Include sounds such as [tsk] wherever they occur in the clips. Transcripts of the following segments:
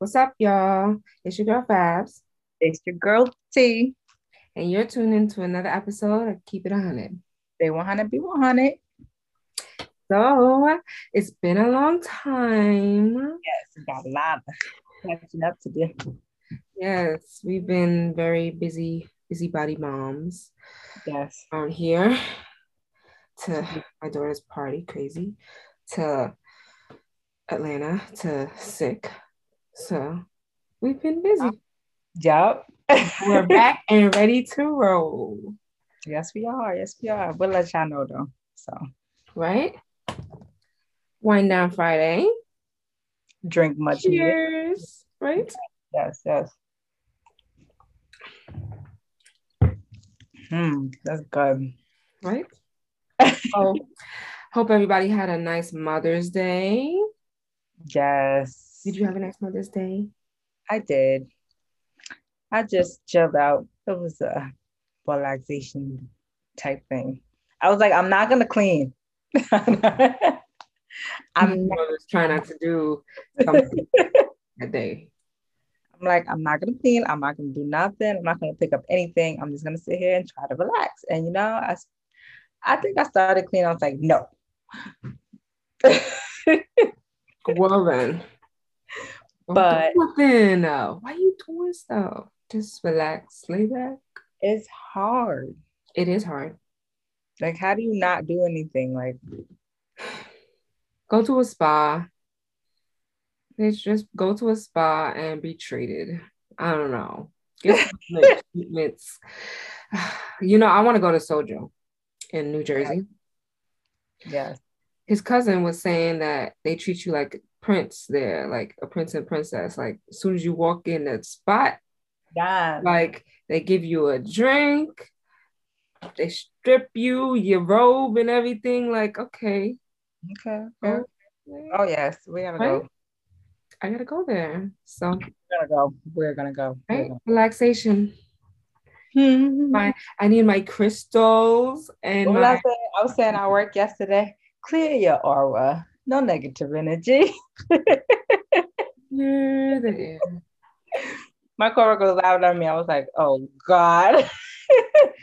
What's up, y'all? It's your girl Fabs. It's your girl T. And you're tuned into another episode of Keep It 100. They 100 be 100. So it's been a long time. Yes, we got a lot catching up to do. Yes, we've been very busy, busybody moms. Yes. On here to my daughter's party, crazy, to Atlanta, to sick. So we've been busy. Yep. We're back and ready to roll. Yes, we are. Yes, we are. We'll let y'all know though. So right. Wind down Friday. Drink much. Cheers. Right? Yes, yes. Hmm, that's good. Right? oh, hope everybody had a nice Mother's Day. Yes. Did you have a nice Mother's Day? I did. I just chilled out. It was a relaxation type thing. I was like, I'm not gonna clean. [laughs] I'm not, trying not to do something [laughs] that day. I'm like, I'm not gonna clean. I'm not gonna do nothing. I'm not gonna pick up anything. I'm just gonna sit here and try to relax. And you know, I, I think I started cleaning. I was like, no. [laughs] well then. But then, uh, why are you doing stuff? Just relax, lay back. It's hard. It is hard. Like, how do you not do anything? Like, go to a spa. It's just go to a spa and be treated. I don't know. Get [laughs] treatments. [sighs] You know, I want to go to Sojo in New Jersey. Yes. His cousin was saying that they treat you like prince there, like a prince and princess. Like as soon as you walk in that spot, yeah. like they give you a drink, they strip you, your robe and everything. Like, okay. Okay. Oh, okay. Oh yes, we gotta right? go. I gotta go there. So we're gonna go. We're gonna go. Right? Relaxation. [laughs] my I need my crystals and what my... I, said, I was saying I work yesterday. Clear your aura. No negative energy. [laughs] My coworker was out on me. I was like, oh God. [laughs]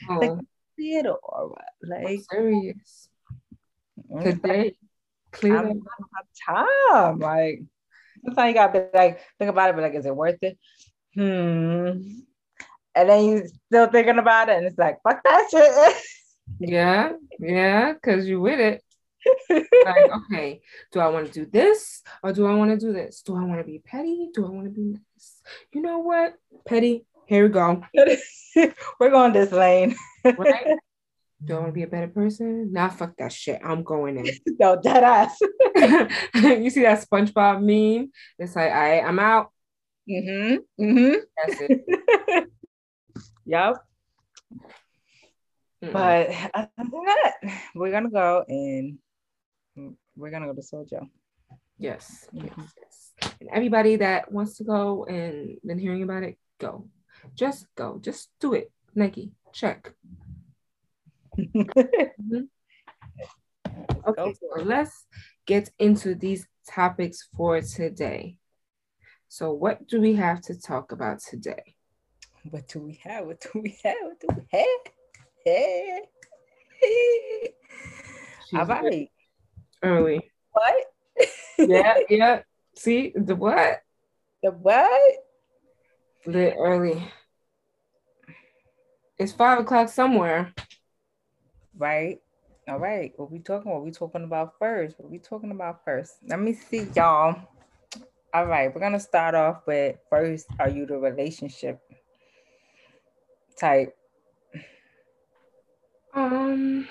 Oh. like, clear the aura. Like I'm serious. Today. Clear I don't have time. Like sometimes you gotta be like, think about it, but like, is it worth it? Hmm and then you still thinking about it, and it's like, fuck that shit. [laughs] yeah, yeah, because you with it. Like, okay, do I want to do this or do I want to do this? Do I want to be petty? Do I want to be nice? You know what? Petty, here we go. [laughs] We're going this lane. right? Do I want to be a better person? Nah, fuck that shit. I'm going in. [laughs] no, dead ass. [laughs] you see that SpongeBob meme? It's like, I, I'm out. Mm-hmm. Mm-hmm. That's it. Yep. Mm-mm. But other than that, we're gonna go and we're gonna go to Sojo. Yes, yes, yes. And everybody that wants to go and been hearing about it, go. Just go. Just do it. Nike, check. mm-hmm. [laughs] Okay, so let's get into these topics for today. So, what do we have to talk about today? What do we have? What do we have? What do we have? Hey. hey. All right. Early. What? yeah, [laughs] yeah. See the what? The what? Lit early. It's five o'clock somewhere. Right. All right. What we talking? What we talking about first? What we talking about first? Let me see, y'all. All right, we're gonna start off with first. Are you the relationship type? Um,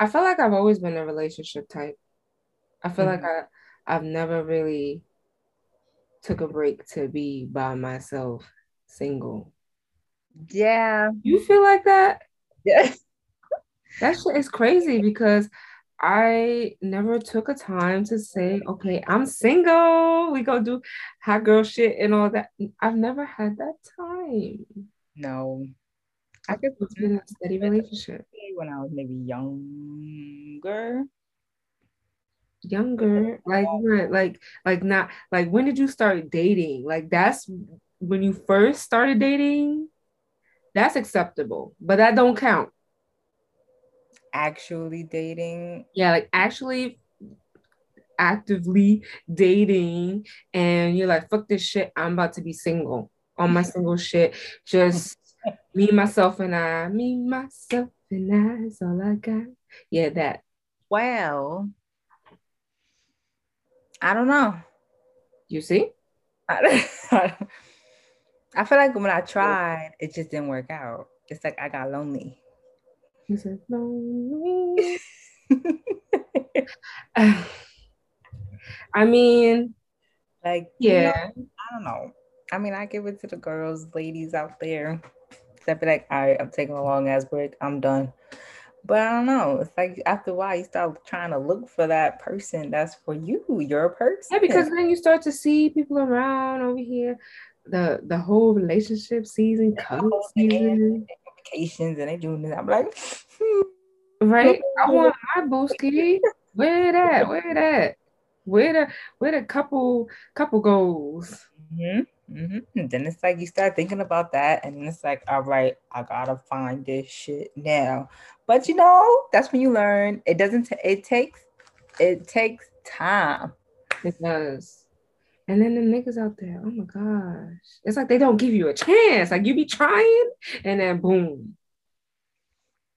I feel like I've always been a relationship type. I feel mm-hmm. like I I've never really took a break to be by myself, single. Yeah. You feel like that? Yes. [laughs] That shit is crazy because I never took a time to say, okay, I'm single. We go do hot girl shit and all that. I've never had that time. No. I guess it's been a steady relationship. When I was maybe younger. younger? Like like like not like when did you start dating? Like that's when you first started dating? That's acceptable but that don't count. Actually dating. Yeah like actually actively dating and you're like fuck this shit i'm about to be single. On my [laughs] single shit just me myself and i me myself and is all i got yeah that well I don't know. You see? I, [laughs] I feel like when I tried, it just didn't work out. It's like I got lonely. You said lonely. [laughs] I mean, like, yeah, you know, I don't know. I mean, I give it to the girls, ladies out there. I'd be like, all right, I'm taking a long ass break. I'm done. But I don't know. It's like after a while, you start trying to look for that person that's for you, your person. Yeah, because then you start to see people around over here. The the whole relationship season comes season. Vacations and they doing this. I'm like, hmm. right. [laughs] I want my booski. Where that? Where that? Where the where the couple couple goes? Mm-hmm. Mm-hmm. Then it's like you start thinking about that, and it's like, all right, I gotta find this shit now. But you know, that's when you learn. It doesn't. T- it takes. It takes time. It does. And then the niggas out there, oh my gosh, it's like they don't give you a chance. Like you be trying, and then boom,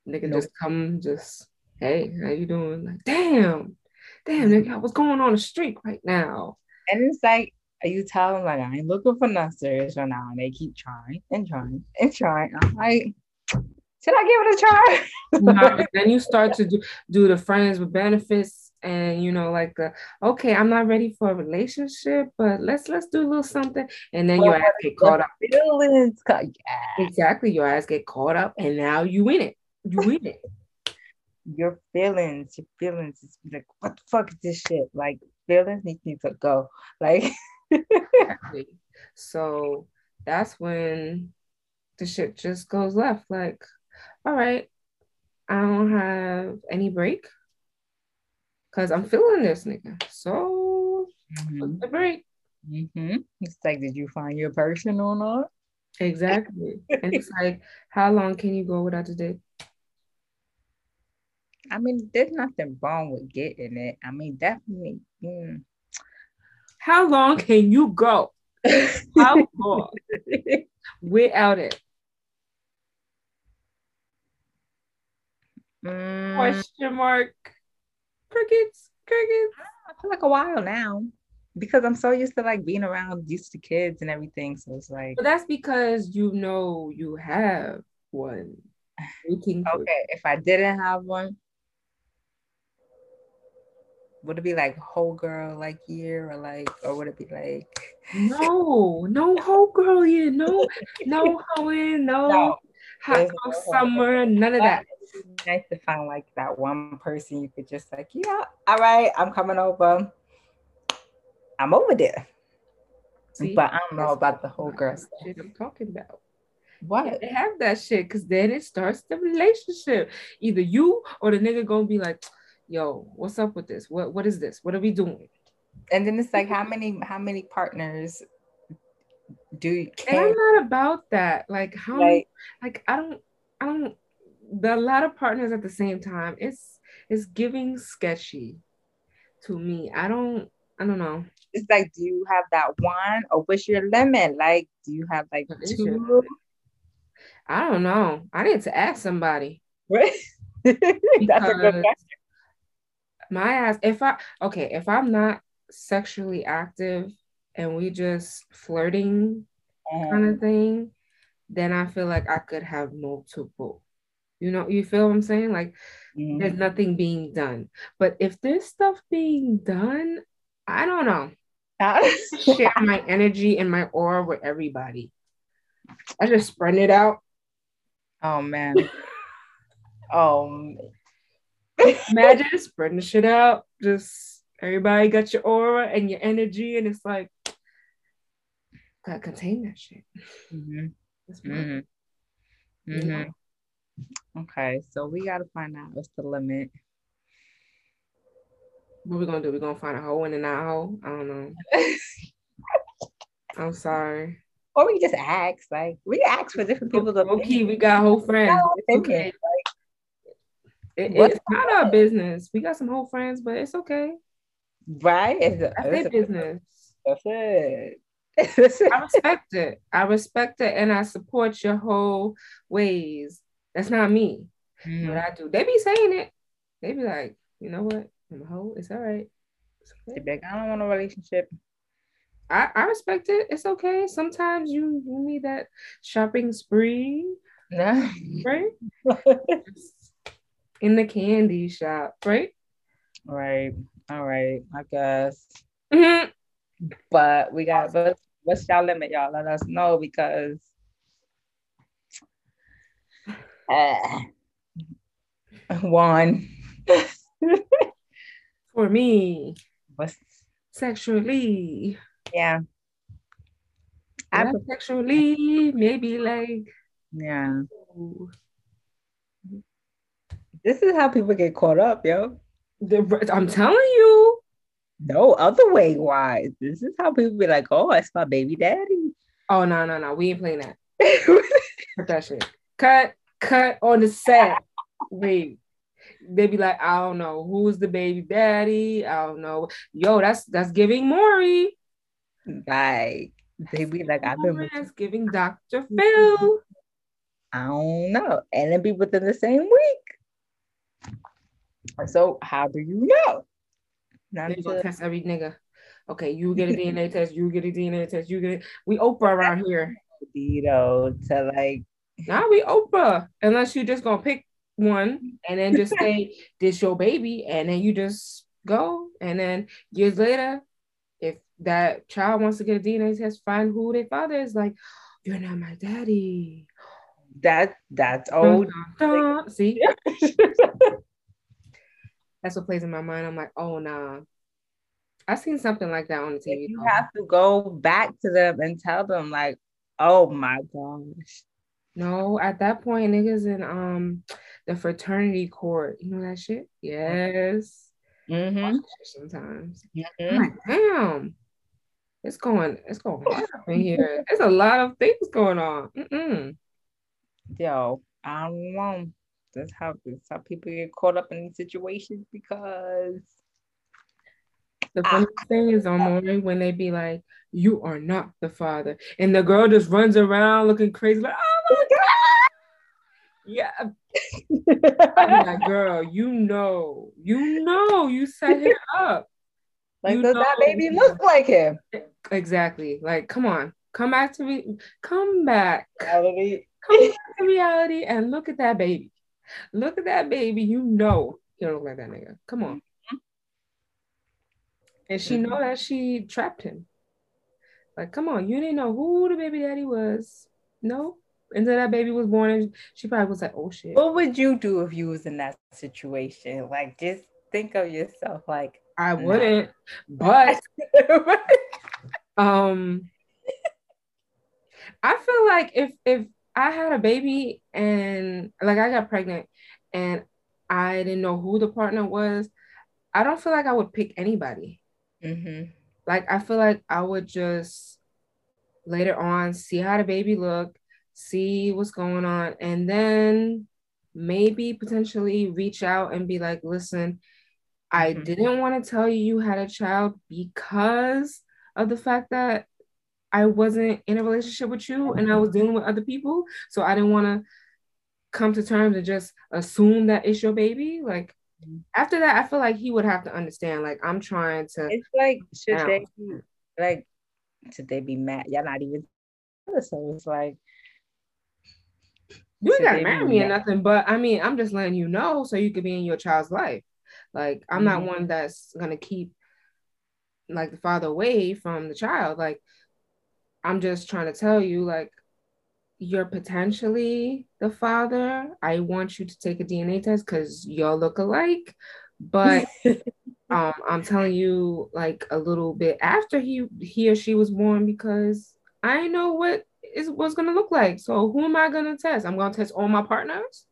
nigga nope. just come, just hey, how you doing? Like damn, damn, nigga, what's going on the street right now? And it's like you tell them like I ain't looking for nothing serious right now, and they keep trying and trying and trying. I'm like, should I give it a try? no, [laughs] then you start to do do the friends with benefits, and you know, like, uh, okay, I'm not ready for a relationship, but let's let's do a little something, and then your ass get caught up. Feelings, yeah. Exactly, your ass get caught up, and now you win it. You win it. [laughs] Your feelings, your feelings is like, what the fuck is this shit? Like feelings need to go. Like [laughs] exactly. So that's when the shit just goes left. Like, all right, I don't have any break because I'm feeling this nigga. So mm-hmm. the break. Mm-hmm. It's like, did you find your person or not? Exactly. and it's [laughs] like, how long can you go without the dick? I mean, there's nothing wrong with getting it. I mean, definitely. Mm, how long can you go? [laughs] How long without it? Mm. Question mark. Crickets, crickets. I feel like a while now because I'm so used to like being around used to kids and everything. So it's like. But that's because you know you have one. okay, if I didn't have one, would it be like whole girl like year or like or would it be like no no whole girl year no no [laughs] hoeing no, no hot no summer none of that. nice to find like that one person you could just like yeah all right i'm coming over. I'm over there. See, but i don't know about the whole girl shit i'm talking about. What? They have that shit because then it starts the relationship. Either you or the nigga gonna be like yo, what's up with this? What what is this? What are we doing? And then it's like how many how many partners do you and I'm not about that. Like how like, like I don't I don't the a lot of partners at the same time. It's it's giving sketchy to me. I don't I don't know. It's like, do you have that one or what's your limit? Like, do you have like two? [laughs] I don't know. I need to ask somebody. Right? [laughs] That's a good question my ass if i okay if i'm not sexually active and we just flirting mm-hmm. kind of thing then i feel like i could have multiple you know you feel what i'm saying? Like mm-hmm. there's nothing being done. But if there's stuff being done i don't know. I [laughs] share my energy and my aura with everybody. I just spread it out. Oh man. Oh Imagine spreading the shit out. Just everybody got your aura and your energy, and it's like gotta contain that shit. Mm-hmm. Mm-hmm. Mm-hmm. Okay, so we gotta find out what's the limit. What we gonna do? We gonna find a hole in the not hole? I don't know. I'm sorry. [laughs] Or we just ask, like we ask for different people to Okay, we got whole friends. okay. It, it's not our business. We got some whole friends, but it's okay. Right? It's, a, That's their business. That's it. I [laughs] respect it. I respect it and I support your whole ways. That's not me. Mm-hmm. But I do. They be saying it. They be like, you know what? I'm a hoe. It's all right. It's okay. Like, I don't want a relationship. I, I respect it. It's okay. Sometimes you, you need that shopping spree. [laughs] Yeah. Right? [laughs] In the candy shop, right? Right. All right. I guess. Mm-hmm. But we got what's, what's y'all limit, y'all? Let us know because uh, one. For me. What's sexually? Yeah. I sexually, maybe like yeah. This is how people get caught up, yo. I'm telling you. No other way wise. This is how people be like, oh, it's my baby daddy. Oh no, no, no. We ain't playing that. [laughs] cut that shit. Cut, cut on the set. Wait. They be like, I don't know who's the baby daddy. I don't know. Yo, that's that's giving Maury. Like they be like, I've been that's giving Dr. Phil. [laughs] I don't know. And it be within the same week. So how do you know? Not they to... test every nigga. Okay, you get a [laughs] DNA test, you get a DNA test, you get it. We Oprah around here. You know, to like now we Oprah. Unless you just gonna pick one and then just say [laughs] this your baby, and then you just go. And then years later, if that child wants to get a DNA test, find who their father is, like, you're not my daddy. That that's old. Dun, dun, See? [laughs] that's what plays in my mind. I'm like, oh nah. I've seen something like that on the TV. You have to go back to them and tell them, like, oh my gosh. No, at that point, niggas in um the Paternity Court, you know that shit? Yes. Mm-hmm. Sometimes. Mm-hmm. like, damn. It's going, it's going hard in here. There's a lot of things going on. Mm-mm. Yo, I don't know. That's how that's how people get caught up in these situations because the funny ah. thing is on Maury when they be like, "You are not the father," and the girl just runs around looking crazy, like, "Oh my [laughs] god!" Yeah, I'm like, girl, you know, you know, you set him up. [laughs] Like, you does that baby look like him? Exactly. Like, come on, come back to me, come back, reality. Come back to reality, and look at that baby. Look at that baby. You know he don't look like that nigga. Come on. Mm-hmm. And she mm-hmm. know that she trapped him. Like, come on, you didn't know who the baby daddy was. No. Until that baby was born, and she probably was like, "Oh shit." What would you do if you was in that situation? Like, just think of yourself. Like, I wouldn't, [laughs] but um, I feel like if if I had a baby and like I got pregnant and I didn't know who the partner was, I don't feel like I would pick anybody. Mm-hmm. Like I feel like I would just later on see how the baby look, see what's going on, and then maybe potentially reach out and be like, listen, I mm-hmm. didn't want to tell you you had a child because of the fact that I wasn't in a relationship with you and I was dealing with other people. So I didn't want to come to terms and just assume that it's your baby. Like after that, I feel like he would have to understand. Like I'm trying to. It's like should they be, like should they be mad? Y'all not even. So it's like you ain't gotta marry me or nothing, but I mean, I'm just letting you know so you could be in your child's life. Like I'm mm-hmm. not one that's gonna keep like the father away from the child. Like I'm just trying to tell you, like, you're potentially the father. I want you to take a DNA test because y'all look alike. But [laughs] um, I'm telling you, like, a little bit after he he or she was born because I know what is what's gonna look like. So who am I gonna test? I'm gonna test all my partners.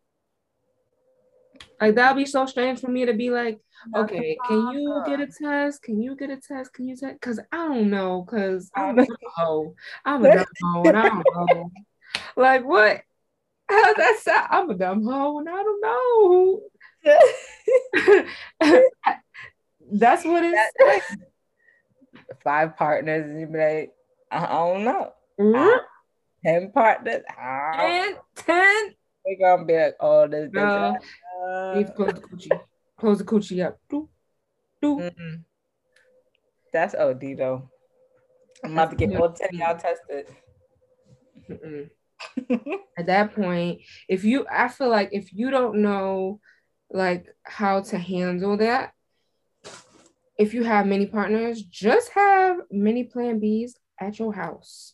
Like that'd be so strange for me to be like, okay, can you get a test? Can you get a test? Can you test? Cause I don't know. Cause I'm a dumb hoe. I'm a dumb hoe, and I don't know. Like what? How's that sound? I'm a dumb hoe, and I don't know. [laughs] That's what it's like. Five partners, and you be like, I don't know. Mm-hmm. ten partners. Ten, ten. They gonna be like, oh, this. No. Uh, close the coochie. Close the coochie up. Do, do. Mm-hmm. That's OD though. I'm about to get all ten y'all tested. [laughs] At that point, if you, I feel like if you don't know, like how to handle that, if you have many partners, just have many plan Bs at your house.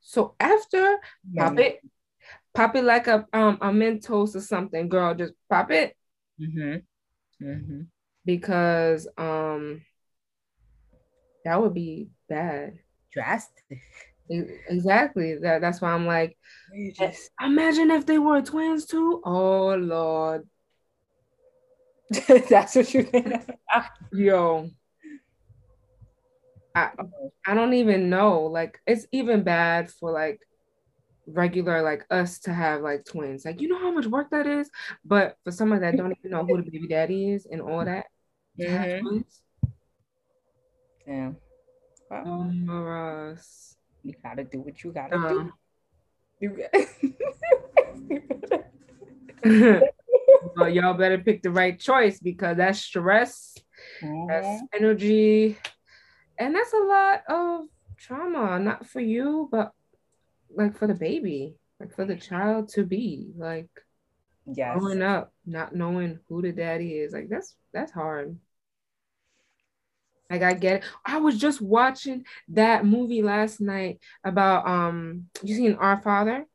So after pop it, pop it like a um a Mentos or something, girl. Just pop it. Mm-hmm. Mm-hmm. Because um that would be bad. Drastic. Exactly. That that's why I'm like, just... imagine if they were twins too. Oh Lord. [laughs] that's what you think. [laughs] Yo. I, I don't even know. Like it's even bad for like regular like us to have like twins. Like you know how much work that is. But for someone that don't even know who the baby daddy is and all that, mm-hmm. Yeah. Um, you gotta do what you gotta uh, do. [laughs] Well, y'all better pick the right choice because that's stress, mm-hmm. that's energy, and that's a lot of trauma, not for you, but like for the baby, like for the child to be like yes. growing up, not knowing who the daddy is. Like that's that's hard. Like I get it. I was just watching that movie last night about um you seen Our Father?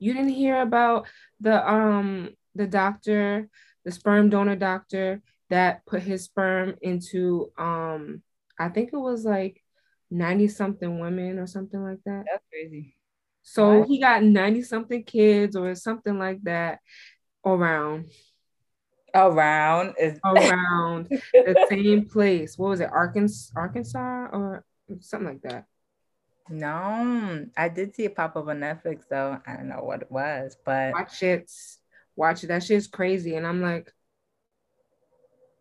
You didn't hear about the um the doctor, the sperm donor doctor that put his sperm into um I think it was like 90 something women or something like that. That's crazy. So he got 90 something kids or something like that around. Around is [laughs] around the same place. What was it? Arkansas Arkansas or something like that. No, I did see it pop up on Netflix though. I don't know what it was, but watch it. Watch it. That shit's crazy. And I'm like,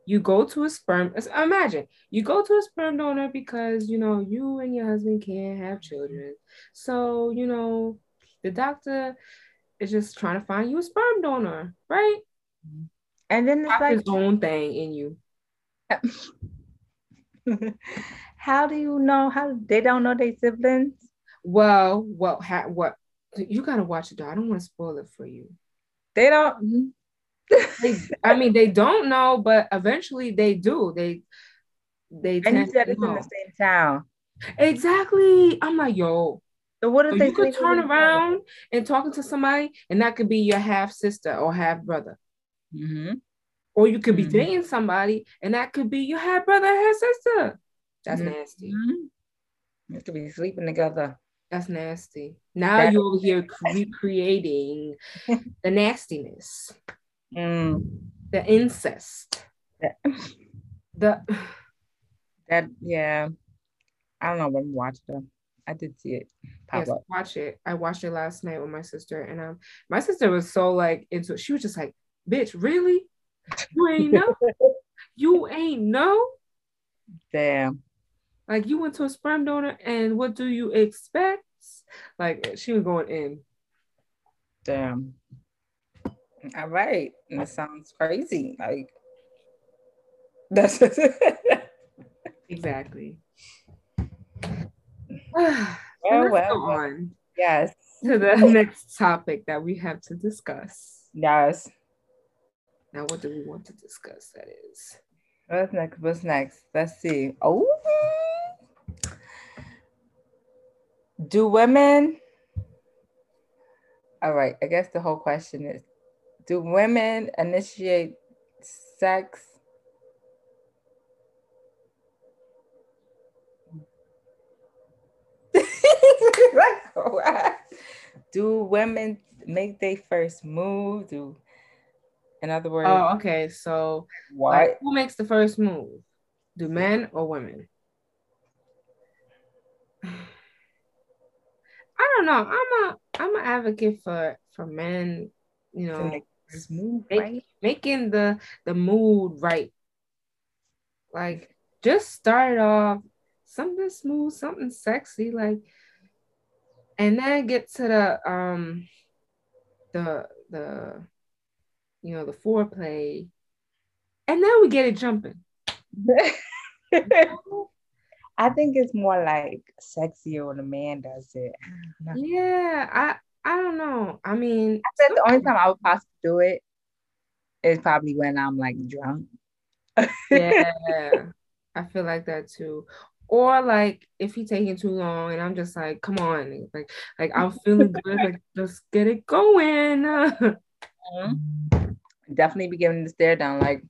you go to a sperm imagine you go to a sperm donor because you know you and your husband can't have children. So you know the doctor is just trying to find you a sperm donor right? And then it's like his own thing in you. [laughs] How do you know? How they don't know they siblings? Well well ha- what you gotta watch it though. I don't want to spoil it for you. They don't mm-hmm they, I mean, they don't know, but eventually they do. They they and you said it's know. in the same town. Exactly. I'm like, yo. So what if so they you could turn around and talking to somebody, and that could be your half sister or half brother. Mm-hmm. Or you could be mm-hmm. dating somebody, and that could be your half brother, half sister. That's mm-hmm. nasty. You could be sleeping together. That's nasty. Now That's- you're here [laughs] recreating [laughs] the nastiness. Mm. The incest. Yeah. The [sighs] that yeah. I don't know when I'm watching them. I did see it. yes, up. watch it. I watched it last night with my sister, and um, my sister was so like into it. She was just like, "Bitch, really? You ain't know? [laughs] you ain't know? Damn! Like you went to a sperm donor, and what do you expect? Like she was going in. Damn. All right. That sounds crazy. Like that's [laughs] exactly. [sighs] well, oh, well, well, on. Yes. To the [laughs] next topic that we have to discuss. Yes. Now, what do we want to discuss? That is. What's next? What's next? Let's see. Oh. Do women? All right. I guess the whole question is do women initiate sex? [laughs] Do women make their first move? Do In other words, Oh, okay. So what? like, who makes the first move? Do men or women? [sighs] I don't know. I'm a I'm an advocate for for men, you know, move, make- right? making the the mood right. Like just start off something smooth, something sexy, like, and then get to the um the the you know the foreplay, and then we get it jumping. [laughs] I think it's more like sexy when a man does it. I don't know. Yeah, I I don't know. I mean, I said the only time I would possibly do it is probably when I'm like drunk. yeah, [laughs] I feel like that too. Or like if he taking too long and I'm just like, come on, like like I'm feeling [laughs] good, like just get it going. [laughs] Mhm. Definitely be giving the stare down, like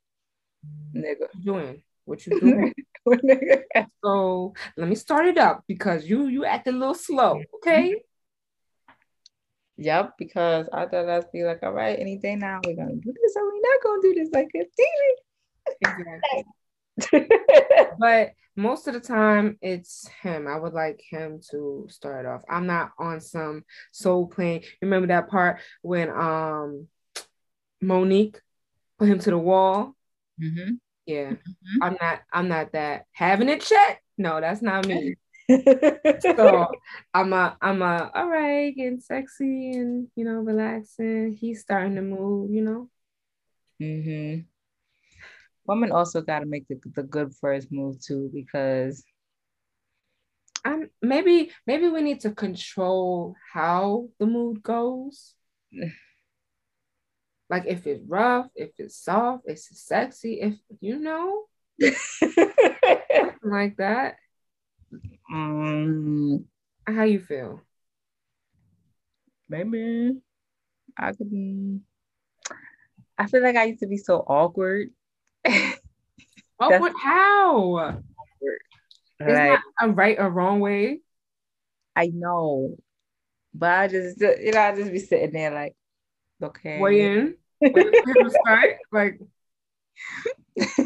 nigga. doing what you doing. Nigga. So let me start it up because you you acting a little slow, okay? Yep, because I thought I'd be like, all right, any day now we're gonna do this, or we're not gonna do this like Exactly. [laughs] But most of the time it's him. I would like him to start off. I'm not on some soul plane. Remember that part when um Mo'Nique put him to the wall? hmm Yeah. I'm not I'm not that having it check. No, that's not me. [laughs] So I'm a I'm a all right, getting sexy and you know, relaxing. He's starting to move, you know. Mm-hmm. Women also got to make the, the good first move too, because I'm maybe maybe we need to control how the mood goes. Like if it's rough, if it's soft, if it's sexy, if you know, [laughs] like that. Mm, How you feel? maybe I could. I feel like I used to be so awkward. [laughs] Awkward how? It's like not a right or wrong way. I know, but I just you know I just be sitting there like, okay. Weigh in. Wait for him start. Like [laughs]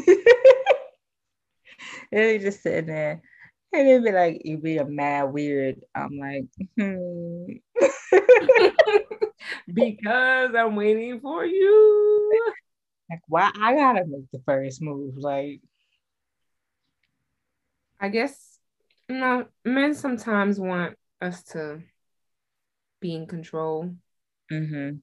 and you just sitting there, and it'd be like you'd be a mad weird. I'm like, hmm. [laughs] because I'm waiting for you. like why I gotta make the first move? Like, I guess no men sometimes want us to be in control. mm-hmm.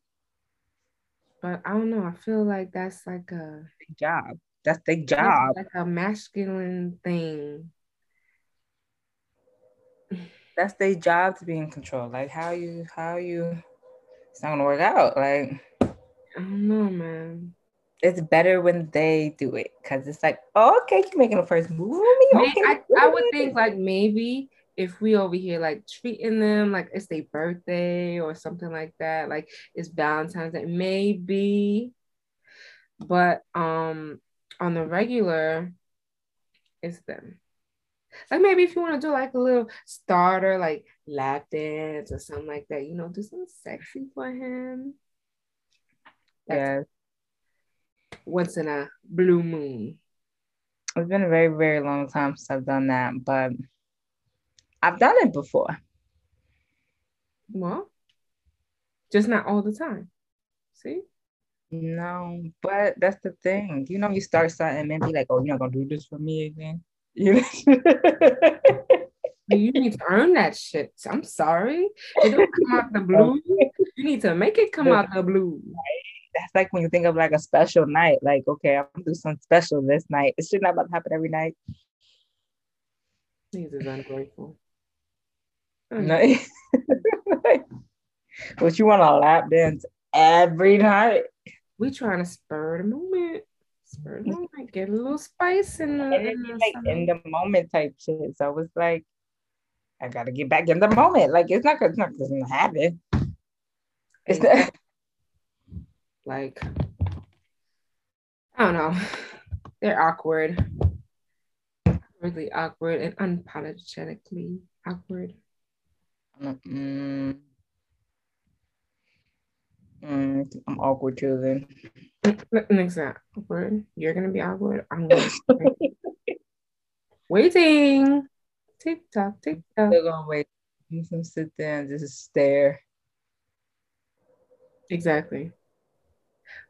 But I don't know. I feel like that's like a job. That's their job. like a masculine thing. That's their job to be in control. Like how you how you it's not gonna work out. Like I don't know, man. it's better when they do it because it's like, oh, okay, you're making the first move on me. Okay, I, I would think like maybe if we over here like treating them like it's their birthday or something like that, like it's Valentine's Day, maybe. But um on the regular, it's them. Like maybe if you want to do like a little starter, like lap dance or something like that, you know, do something sexy for him. That's yeah. once in a blue moon. It's been a very, very long time since I've done that, but I've done it before. Well, just not all the time. See? No, but that's the thing. You know, you start something and be like, oh, you're not gonna do this for me again. You? You need to earn that shit. I'm sorry. It don't come out the blue. You need to make it come out the blue. that's like when you think of like a special night, like, okay, I'm gonna do something special this night. It should not about to happen every night. These is ungrateful. [laughs] No. but you want to lap dance every night. We trying to spur the moment. Spur the moment. Get a little spice in the, in the like in the moment type shit. So I was like, I gotta get back in the moment. Like it's not it's not gonna happen. It's not, [laughs] like I don't know. They're awkward. Really awkward and unapologetically awkward. Mm, Mm, I'm awkward too then. Next awkward. You're gonna be awkward. I'm gonna be [laughs] waiting. Tick tock, tick tock. They're gonna wait. You can sit there and just stare. Exactly.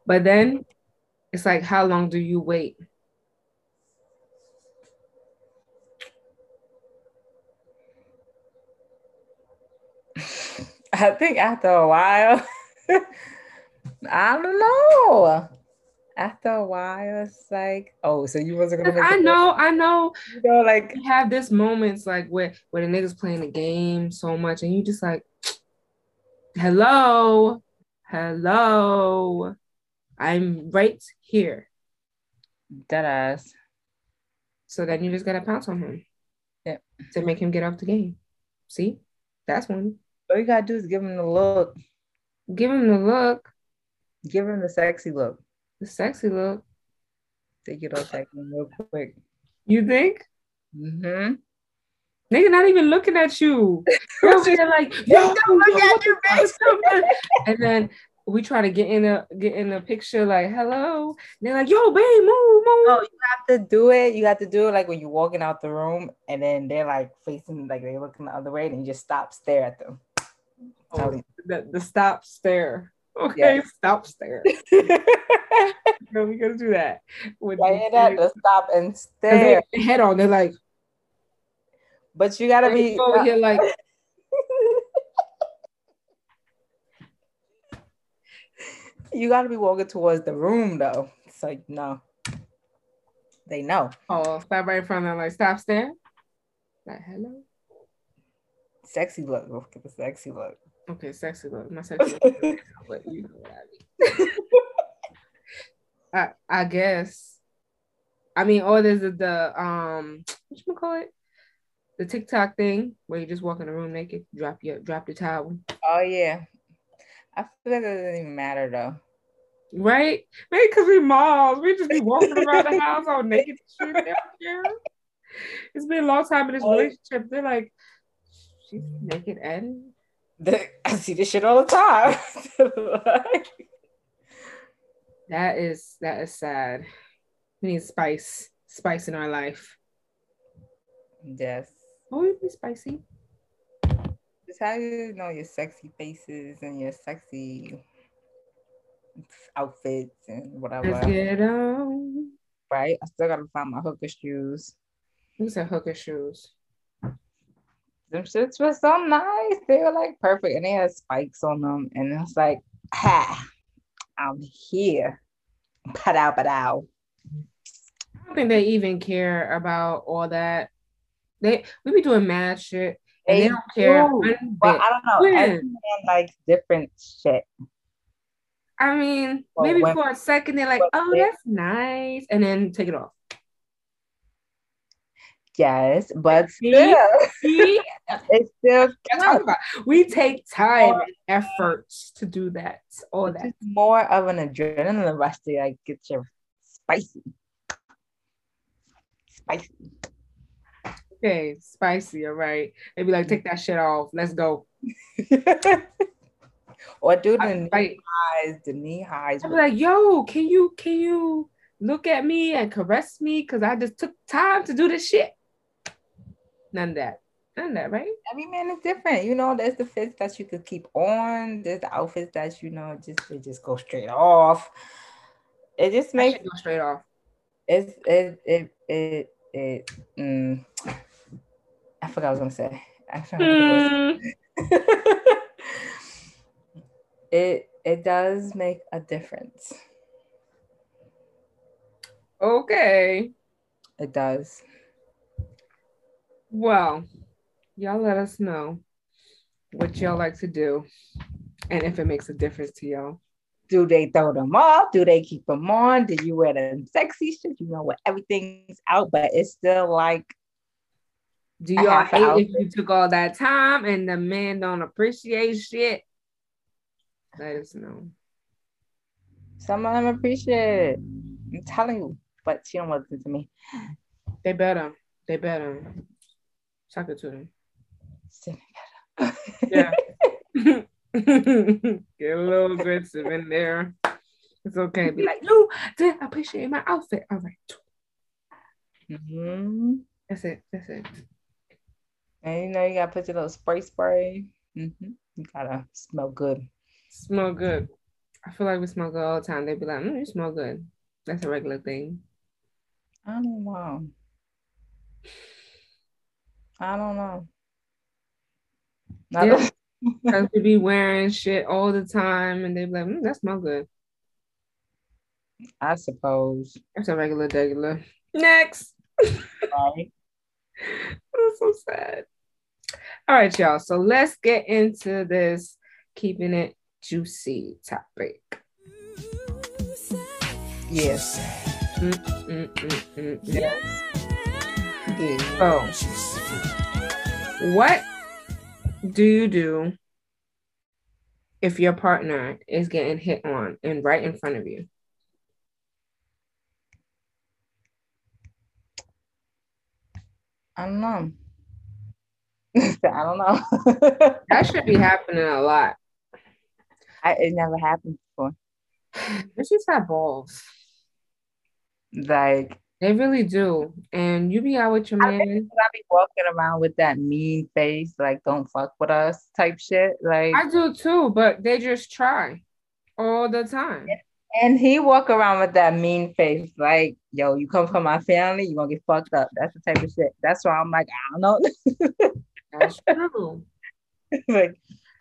But then it's like, how long do you wait? [laughs] I think after a while, [laughs] [laughs] I don't know. After a while, it's like, oh, so you wasn't gonna. I know, I know. You know, like you have this moments like where where the niggas playing the game so much, and you just like, [tsk] hello, hello, I'm right here. That ass. So then you just gotta pounce on him. Yeah. To make him get off the game. See, that's one. All you gotta do is give him the look. Give him the look. Give him the sexy look. The sexy look. Take it off that real quick. You think? Mm-hmm. Nigga not even looking at you. [laughs] They're like, yo, look at you, bitch. [laughs] and then we try to get in a get in a picture like hello. And they're like, yo, babe, move, move. No, you have to do it. You have to do it like when you're walking out the room and then they're like facing like they're looking the other way and you just stop, stare at them. Oh, the, the stop stare. Okay, yes. stop stare. [laughs] no, we gotta do that. With yeah, that to stop and stare. head on, they're like, but you gotta be over here like. [laughs] you gotta be walking towards the room though. It's like no, they know. Oh, stop right in front of them, like stop staring. Like hello. Sexy look. We'll give a sexy look. Okay, sexy look. My sexy look. [laughs] but you know what I mean. [laughs] I I guess. I mean, or there's the, the um what you call it? The TikTok thing where you just walk in the room naked, drop your drop the towel. Oh yeah. I feel like it doesn't even matter though. Right? Maybe because we moms, we just be walking around the [laughs] house all naked shit. It's been a long time in this relationship. They're like, she's naked and [laughs] I see this shit all the time. [laughs] that is that is sad. We need spice, spice in our life. Yes. Oh, you be spicy. It's how you know your sexy faces and your sexy outfits and whatever. Let's get on. Right? I still gotta find my hooker shoes. Who's a hooker shoes? Them shits were so nice. They were like perfect and they had spikes on them. And it's like, ha, I'm here. But out. I don't think they even care about all that. They we be doing mad shit. And they, they don't care. Do. But I don't know. Man likes different shit. I mean, well, maybe when, for a second they're like, "Oh, that's nice," and then take it off. Yes, but still, see, [laughs] it's still. We take time and efforts to do that. All that. More of an adrenaline rush to like get your spicy, spicy. Okay, spicy. All right. Maybe like take that shit off. Let's go. [laughs] or do the knee highs, the knee highs. I'm like, yo, can you can you look at me and caress me? Cause I just took time to do this shit. None of that. None of that, right? Every man is different. You know, there's the fits that you could keep on. There's the outfits that you know just they just go straight off. It just makes go straight off. It's it it it it. Mm, I forgot I was gonna say. Mm. [laughs] it it does make a difference. Okay. It does. Well, y'all let us know what y'all like to do and if it makes a difference to y'all. Do they throw them off? Do they keep them on? Do you wear them sexy shit? You know, what? everything's out, but it's still like. Do y'all hate if you took all that time and the men don't appreciate shit? Let us know. Some of them appreciate it. I'm telling you, but she don't listen to me. They better. They better. Talk it to them. yeah. [laughs] Get a little aggressive in there. It's okay. Be like, no, I appreciate my outfit. All right. Mm-hmm. That's it. That's it. And you know you gotta put your little spray spray. Mm-hmm. You gotta smell good. Smell good. I feel like we smell good all the time. They'd be like, mm, you smell good. That's a regular thing. I don't know. I don't know. Yeah. Because we be wearing shit all the time and they be like, mm, that smell good. I suppose. That's a regular regular. Next. Right. [laughs] That's so sad. All right, y'all. So let's get into this keeping it juicy topic. Yes. Mm, mm, mm, mm, mm. Yes. Oh, what do you do if your partner is getting hit on and right in front of you? I don't know. [laughs] I don't know. [laughs] That should be happening a lot. I, it never happened before. They just have balls. Like They really do. And you be out with your I man. think I be walking around with that mean face, like don't fuck with us type shit. Like I do too, but they just try all the time. and he walk around with that mean face, like, yo, you come from my family, you gonna get fucked up. That's the type of shit. That's why I'm like, I don't know. [laughs] That's true. like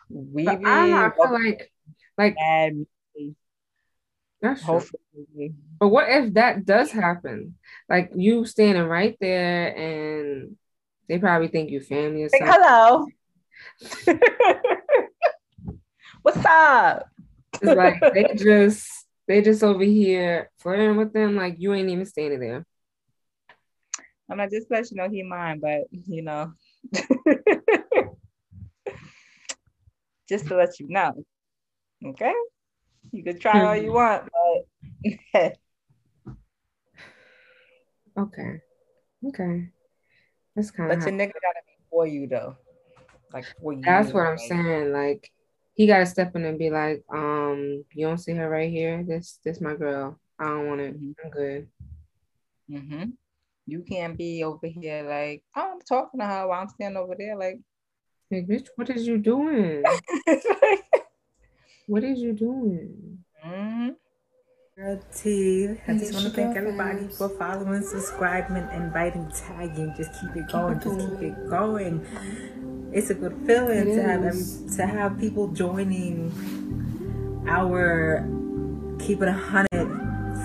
we be I, I feel like, like that's true. But what if that does happen? Like you standing right there and they probably think you family or Like, something. hello. [laughs] What's up? It's like they just they just over here flirting with them like you ain't even standing there. I'm not just let you know he mine, but you know, [laughs] just to let you know. Okay, you can try all you want, but [laughs] Okay. Okay. That's kind of. but your nigga gotta be for you though, like for you. that's what I'm like, saying. Like he gotta step in and be like, um, you don't see her right here. This this my girl. I don't want it. Mhm. I'm good. Mm-hmm. You can't be over here like "Oh, I'm talking to her while I'm standing over there like. Like, bitch, what is you doing? [laughs] What is you doing? Mhm. Girl T. I just want to thank everybody for following, subscribing, inviting, tagging. Just keep it going. it Just keep it going. It's a good feeling It to have every, to have people joining our keep it a hundred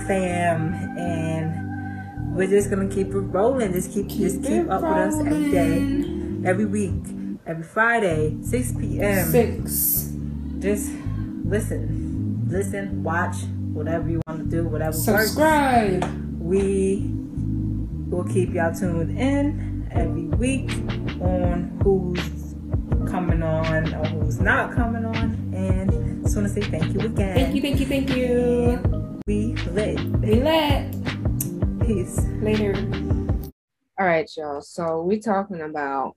fam, and we're just gonna keep it rolling. Just keep just keep it up with us every day, every week, every Friday, six p.m. Six. Just listen, listen, watch, whatever you want to do, whatever works. Subscribe. We will keep y'all tuned in every week on who's coming on or who's not coming on. And just want to say thank you again. Thank you, thank you, thank you. We lit. We let Peace. later. All right, y'all. So we talking about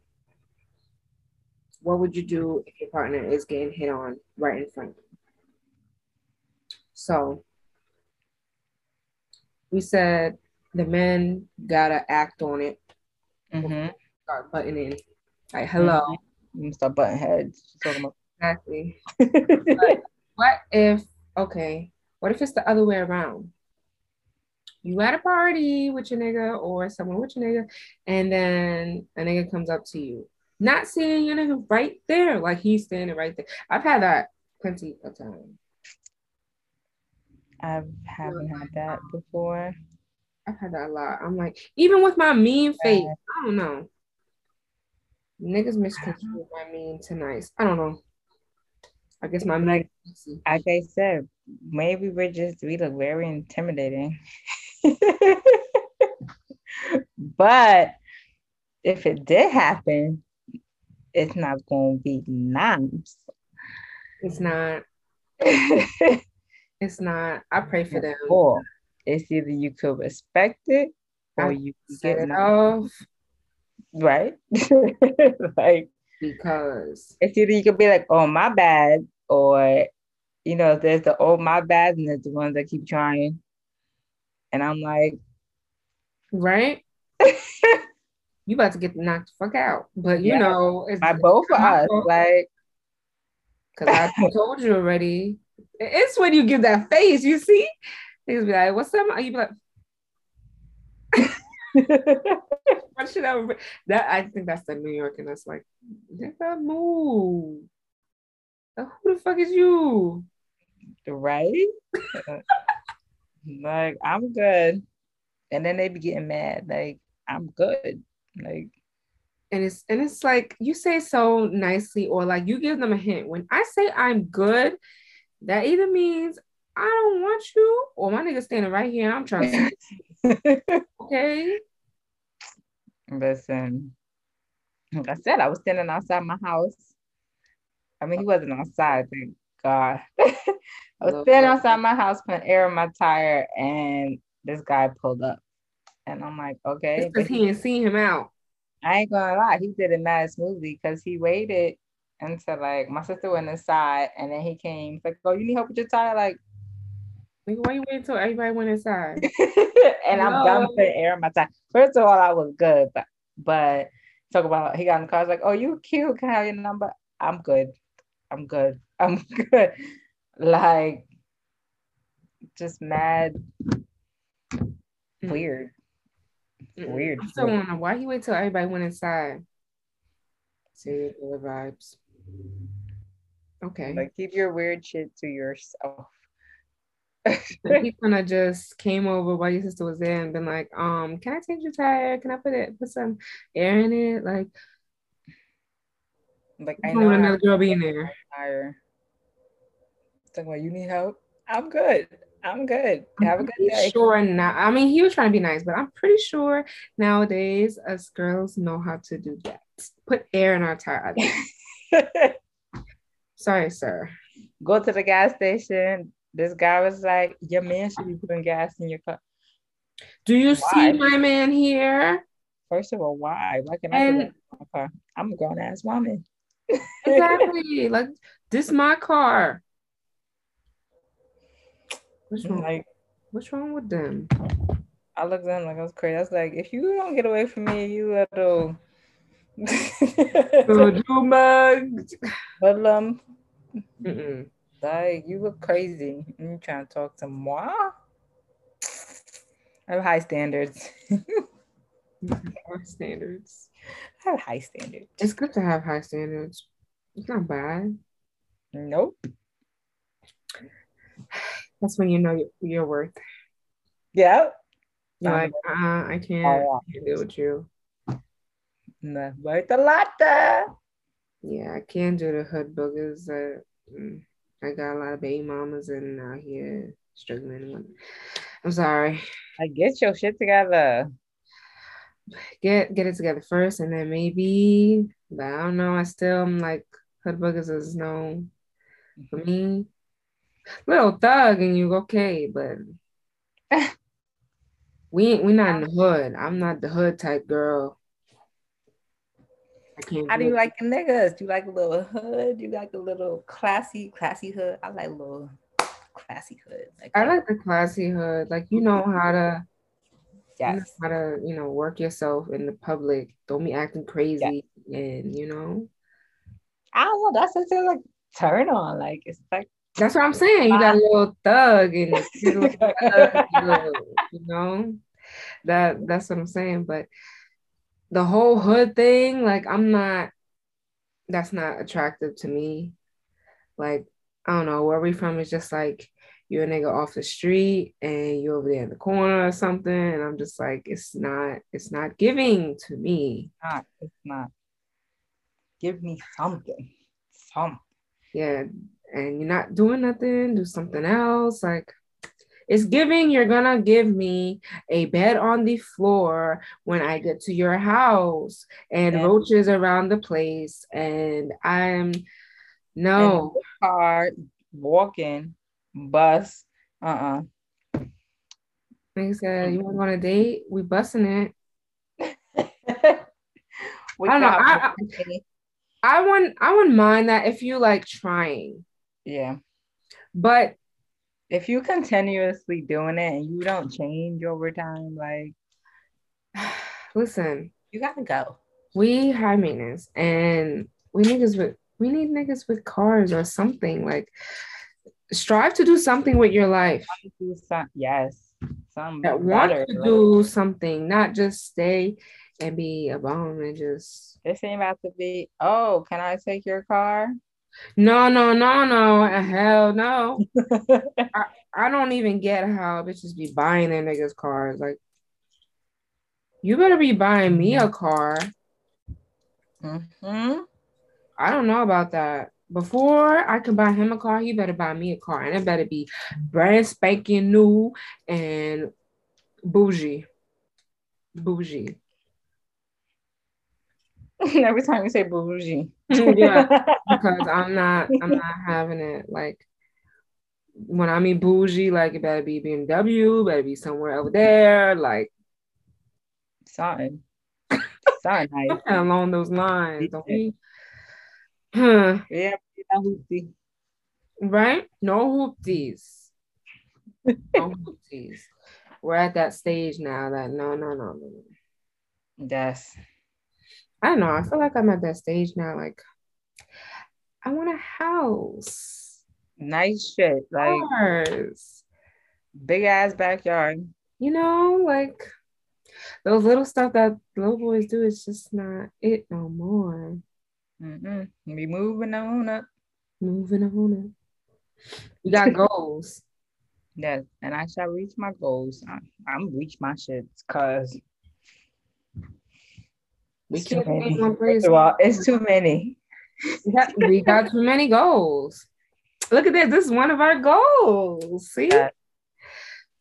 what would you do if your partner is getting hit on right in front of you? So we said the men gotta act on it, Mhm. start butting in. Like, hello. Start butting heads. Talking about. Exactly. [laughs] What if, okay, what if it's the other way around? You at a party with your nigga or someone with your nigga, and then a nigga comes up to you, not seeing your nigga right there, like he's standing right there. I've had that plenty of times. I haven't had that before. I've had that a lot. I'm like, even with my mean face, I don't know. Niggas misconstrue my mean to nice. I don't know. I guess my mean. Like I said, maybe we're just we look very intimidating. [laughs] but if it did happen, it's not going to be nice. It's not. [laughs] It's not. I pray for them. Or it's either you could respect it or I you could get it off right. [laughs] like because it's either you could be like, "Oh, my bad," or you know, there's the oh my bad and there's the ones that keep trying. And I'm like, right? [laughs] you about to get knocked the fuck out. But you Yeah. know, it's by both of us, like because I told you already. It's when you give that face, you see? Niggas be like, what's up? You be like, what should I that I think that's the New York and that's like, nigga, move. Who the fuck is you? right? [laughs] like, I'm good. And then they be getting mad. Like, I'm good. Like, and it's and it's like you say so nicely or like you give them a hint when i say i'm good that either means i don't want you or my nigga standing right here and i'm trying to [laughs] okay listen. Like I said, I was standing outside my house. I mean, he wasn't outside, thank God. [laughs] I was standing outside my house putting air in my tire, and this guy pulled up. And I'm like, okay. because he ain't seen him out I ain't gonna lie, he did it mad smoothly because he waited until like my sister went inside and then he came. He's like, Oh, you need help with your tire? Like, why you waiting till everybody went inside [laughs] and I'm done No. putting air in my tire. First of all, I was good, but but talk about he got in the car, I was like, Oh, you cute, can I have your number? I'm good. I'm good. [laughs] I'm good. Like just mad Mm. weird. Weird. I still why he wait till everybody went inside. Killer vibes. Okay. Like keep your weird shit to yourself. [laughs] He kind of just came over while your sister was there and been like, um, can I change your tire? Can I put it put some air in it? Like Like I don't know want another girl being there. tire. Talking about you need help. I'm good. I'm good. I'm Have a good day. Sure now. I mean, he was trying to be nice, but I'm pretty sure nowadays us girls know how to do that. Put air in our tire. [laughs] [laughs] Sorry, sir. Go to the gas station. This guy was like, Your man should be putting gas in your car. Do you Why? see my man here? First of all, why? Why can I put And- in my car? I'm a grown ass woman. Exactly. [laughs] like this my car. What's wrong? like What's wrong with them? I looked at him like I was crazy. I was like, if you don't get away from me, you little So [laughs] you mugged. hoodlum. Mm-mm. Like you look crazy. And you trying to talk to moi? I have high standards. [laughs] High standards. I have high standards. It's good to have high standards. It's not bad. Nope. That's when you know your, your worth. Yep. You're Found like, uh, I can't, Oh, can't deal with you. No, worth a lot. uh. Yeah, I can't do the hood boogers. Uh, mm, I got a lot of baby mamas and out here struggling. With, I'm sorry. I get your shit together. Get get it together first, and then maybe. But I don't know. I still am like hood boogers is no for me. Little thug and you okay, but [laughs] we ain't we not in the hood. I'm not the hood type girl. How do you it. like the niggas? Do you like a little hood? Do you like a little classy, classy hood? I like a little classy hood. Like, I like the classy hood. Like you know mm-hmm. how to you know yes. how to you know work yourself in the public. Don't be acting crazy, and you know I don't know. That's such a like turn on. Like it's like that's what I'm saying. You got a little thug and [laughs] you know that that's what I'm saying. But the whole hood thing, like I'm not. That's not attractive to me. Like I don't know where we from. is just like you're a nigga off the street and you're over there in the corner or something, and I'm just like it's not. It's not giving to me. not. It's not. Give me something. Something. yeah and you're not doing nothing do something else like it's giving you're gonna give me a bed on the floor when i get to your house and Yeah. roaches around the place and i'm no Car, walking, bus. Uh uh like i said you want to go on a date we busting it [laughs] we I don't know, have I- i wouldn't i wouldn't mind that if you like trying Yeah. But if you continuously doing it and you don't change over time, like [sighs] listen, you gotta go. We high maintenance and we niggas with we need niggas with cars or something. Like strive to do something with your life. Yes. Some that want to do something, not just stay and be a bum and just this ain't about to be, oh, can I take your car? No, no, no, no. Hell no. [laughs] I, I don't even get how bitches be buying their niggas cars. Like, you better be buying me a car. Mm-hmm. I don't know about that. Before I can buy him a car, he better buy me a car. And it better be brand spanking new and bougie. Bougie. [laughs] Every time you say bougie. Yeah, [laughs] because I'm not I'm not having it. Like when I mean bougie, like it better be BMW, better be somewhere over there, like something. Something [laughs] along those lines, don't we? Huh. Yeah, hoopty. Right? No hoopties. no [laughs] hoopties. We're at that stage now that no, no, no, no. Yes. I don't know. I feel like I'm at that stage now. Like, I want a house. Nice shit. Like, Cars. big ass backyard. You know, like those little stuff that little boys do is just not it no more. Mm-mm. Be moving on up. Moving on up. [laughs] We got goals. Yes, and I shall reach my goals. I'm, I'm reach my shit because we can't place. Well, it's too many. Yeah, we got too many goals. Look at this. This is one of our goals. See? Uh,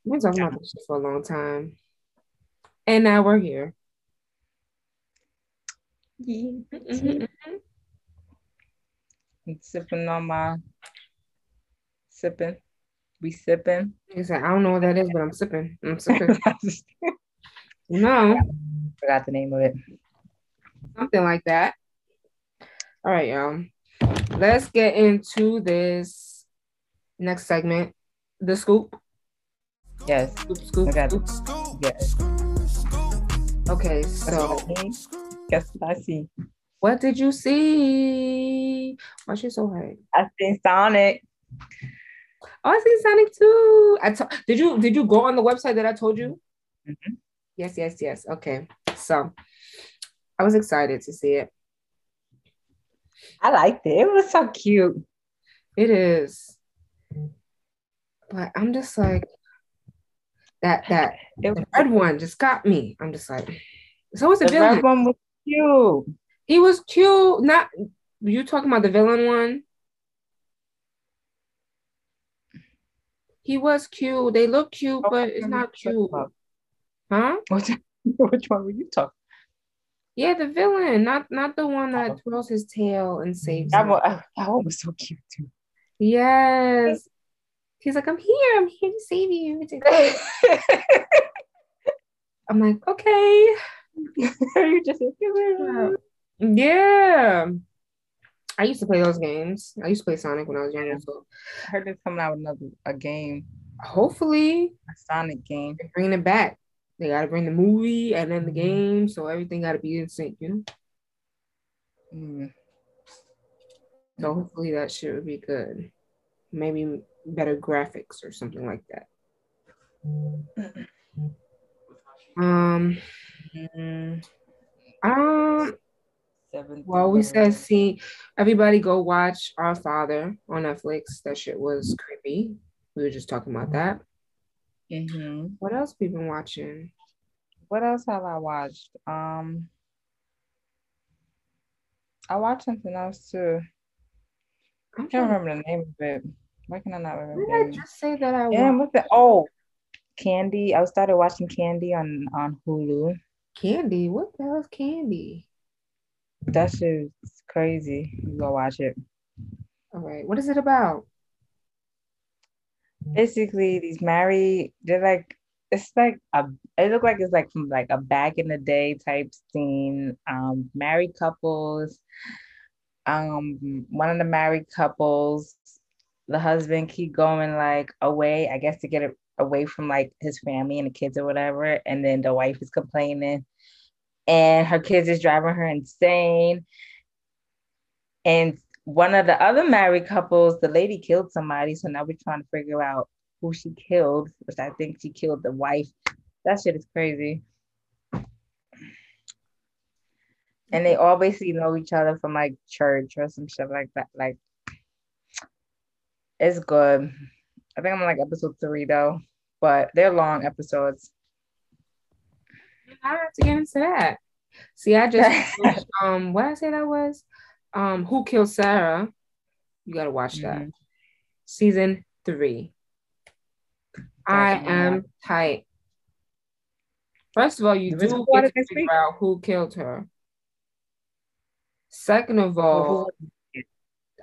We've been talking about this for a long time. And now we're here. Yeah. Mm-hmm. I'm sipping on my sipping. We sipping. I said, I don't know what that is, but I'm sipping. I'm [laughs] sipping. no. Forgot the name of it something like that. All right, y'all. Let's get into this next segment, the scoop. Yes. Scoop, scoop, scoop. Yes. Okay, so guess what I see. What did you see? Why she so high? I seen Sonic. Oh, I seen Sonic too. I to- did you did you go on the website that I told you? Mm-hmm. Yes, yes, yes. Okay. So I was excited to see it. I liked it. It was so cute. It is. But I'm just like that that [laughs] the red one just got me. I'm just like so was the, the villain. red one was cute. He was cute. Not you talking about the villain one? He was cute. They look cute, oh, but it's not cute. Huh? [laughs] Which one were you talking yeah, the villain, not not the one that uh-huh. oh. twirls his tail and saves. That one, oh, that one was so cute too. Yes. He's like, I'm here. I'm here to save you. [laughs] I'm like, okay. [laughs] you just yeah. I used to play those games. I used to play Sonic when I was younger. So I heard they're coming out with another a game. Hopefully, a Sonic game. They're bringing it back. They got to bring the movie and then the mm-hmm. game, so everything got to be in sync, you know. Mm. So hopefully that shit would be good. Maybe better graphics or something like that. Um. Um. Well, we said see everybody go watch Our Father on Netflix. That shit was creepy. We were just talking about that. Mm-hmm. What else we been watching? What else have I watched? Um, I watched something else too. I can't remember the name of it. Why can I not remember? Did I just say that I yeah, what's it? Oh, Candy. I started watching Candy on on Hulu. Candy? What the hell is Candy? That shit's crazy. You go watch it. All right. What is it about? Basically these married they're like it's like a it look like it's like from like a back in the day type scene um married couples um one of the married couples the husband keep going like away, I guess to get it away from like his family and the kids or whatever. And then the wife is complaining and her kids is driving her insane. And one of the other married couples, the lady killed somebody. So now we're trying to figure out who she killed, which I think she killed the wife. That shit is crazy. And they all basically know each other from like church or some shit like that. Like, it's good. I think I'm on like episode three though, but they're long episodes. I have to get into that. See, I just [laughs] um what I say that was um Who Killed Sara. You gotta watch that. Mhm. Season three. I am tight. First of all, you Do do get to figure out who killed her. Second of all, who-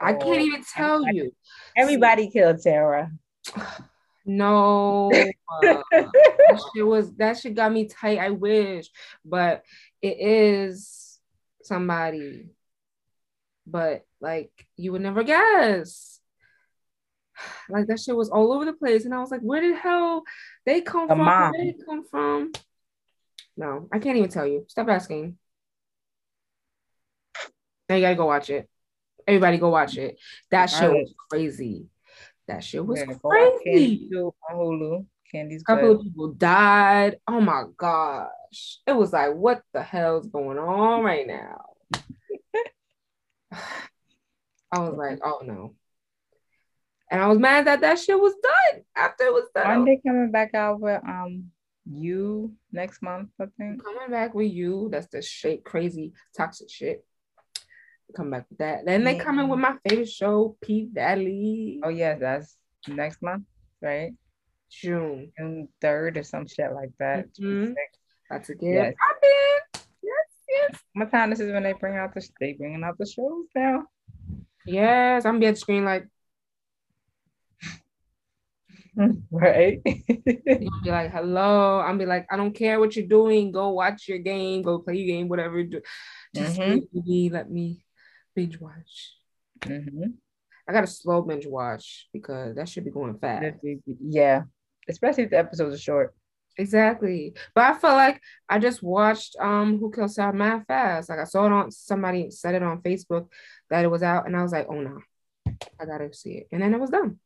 I can't even tell you. Everybody killed Sarah. [sighs] No, uh, [laughs] that shit was that shit got me tight. I wish, but it is somebody. But like you would never guess. [sighs] Like that shit was all over the place, and I was like, "Where the hell they come The from? mom. Where they come from?" No, I can't even tell you. Stop asking. Now you gotta go watch it. Everybody go watch it. That shit was crazy. That shit was Yeah, crazy. Candy too on Hulu. Candy's A couple of people died. Oh my gosh. It was like, what the hell's going on right now? [sighs] I was like, oh no. And I was mad that that shit was done after it was done. Aren't they coming back out with um you next month? I think. Coming back with you. That's the shit, crazy, toxic shit. Come back with that. Then they come in with my favorite show, P Valley, Oh yeah, that's next month, right? June. June third or some shit like that. Mhm. 26. About to get Yes. What time this is when they bring out the they bringing out the shows now? Yes, I'm gonna be at the screen like [laughs] right. [laughs] Gonna be like, hello. I'm be like, I don't care what you're doing. Go watch your game. Go play your game. Whatever. you do. Just Mhm. me. Let me binge watch. hmm I got to slow binge watch because that should be going fast. Yeah, especially if the episodes are short. Exactly. But I felt like I just watched um Who Killed Sara mad fast. Like I saw it on somebody said it on Facebook that it was out, and I was like, oh no, I gotta see it. And then it was done.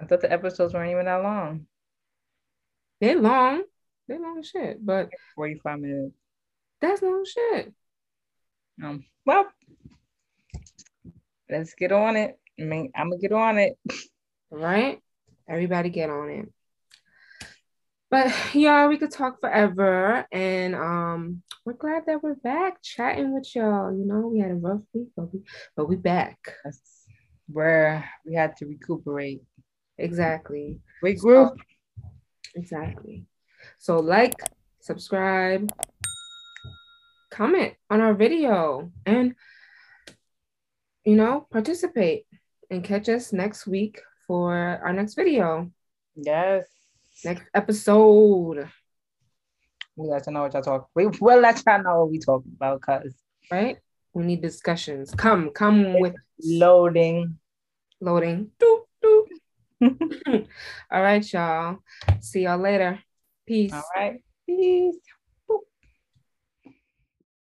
I thought the episodes weren't even that long. They're long. They're long as shit. But 45 minutes. that's long shit. Um, well, let's get on it. I mean, I'm gonna get on it. [laughs] right? Everybody get on it. But [sighs] yeah, we could talk forever. And um, we're glad that we're back chatting with y'all. You know, we had a rough week, but we but we back. That's where we had to recuperate. Exactly. Regroup. Exactly. So like, subscribe, comment on our video, and you know, participate and catch us next week for our next video, Yes. Next episode. We let you know what y'all talk. We will let y'all know what we talking about because right? We need discussions. Come, come with loading. loading. Doop, doop. [laughs] All right, y'all. See y'all later. Peace. All right. Peace.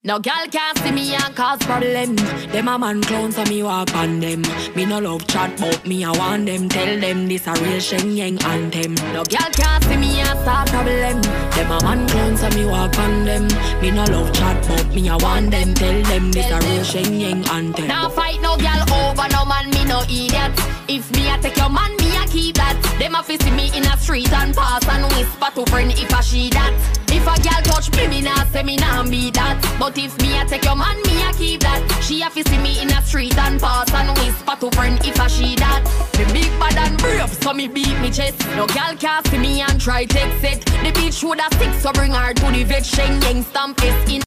No gal can't see me and cause problem. Them a man clown so me walk on them. Me no love chat but me I want them. Tell them this a real Shen Yeng anthem. No gal can't see me and start problem. Them a man clown so me walk on them. Me no love chat but me I want them. Tell them this a real Shen Yeng anthem. Now fight no gal over no man me no idiot. If me I take your man me keep that. Them a fi see me in a street and pass and whisper to friend if I she that. If a gal touch me, me nah say me nah be that. But if me a take your man, me a keep that. She a fi see me in a street and pass and whisper to friend if a she that. Me big bad and brave, so me beat me chest. No gal can see me and try take set. The bitch woulda stick, so bring her to the vet. Shen Yeng stamp S in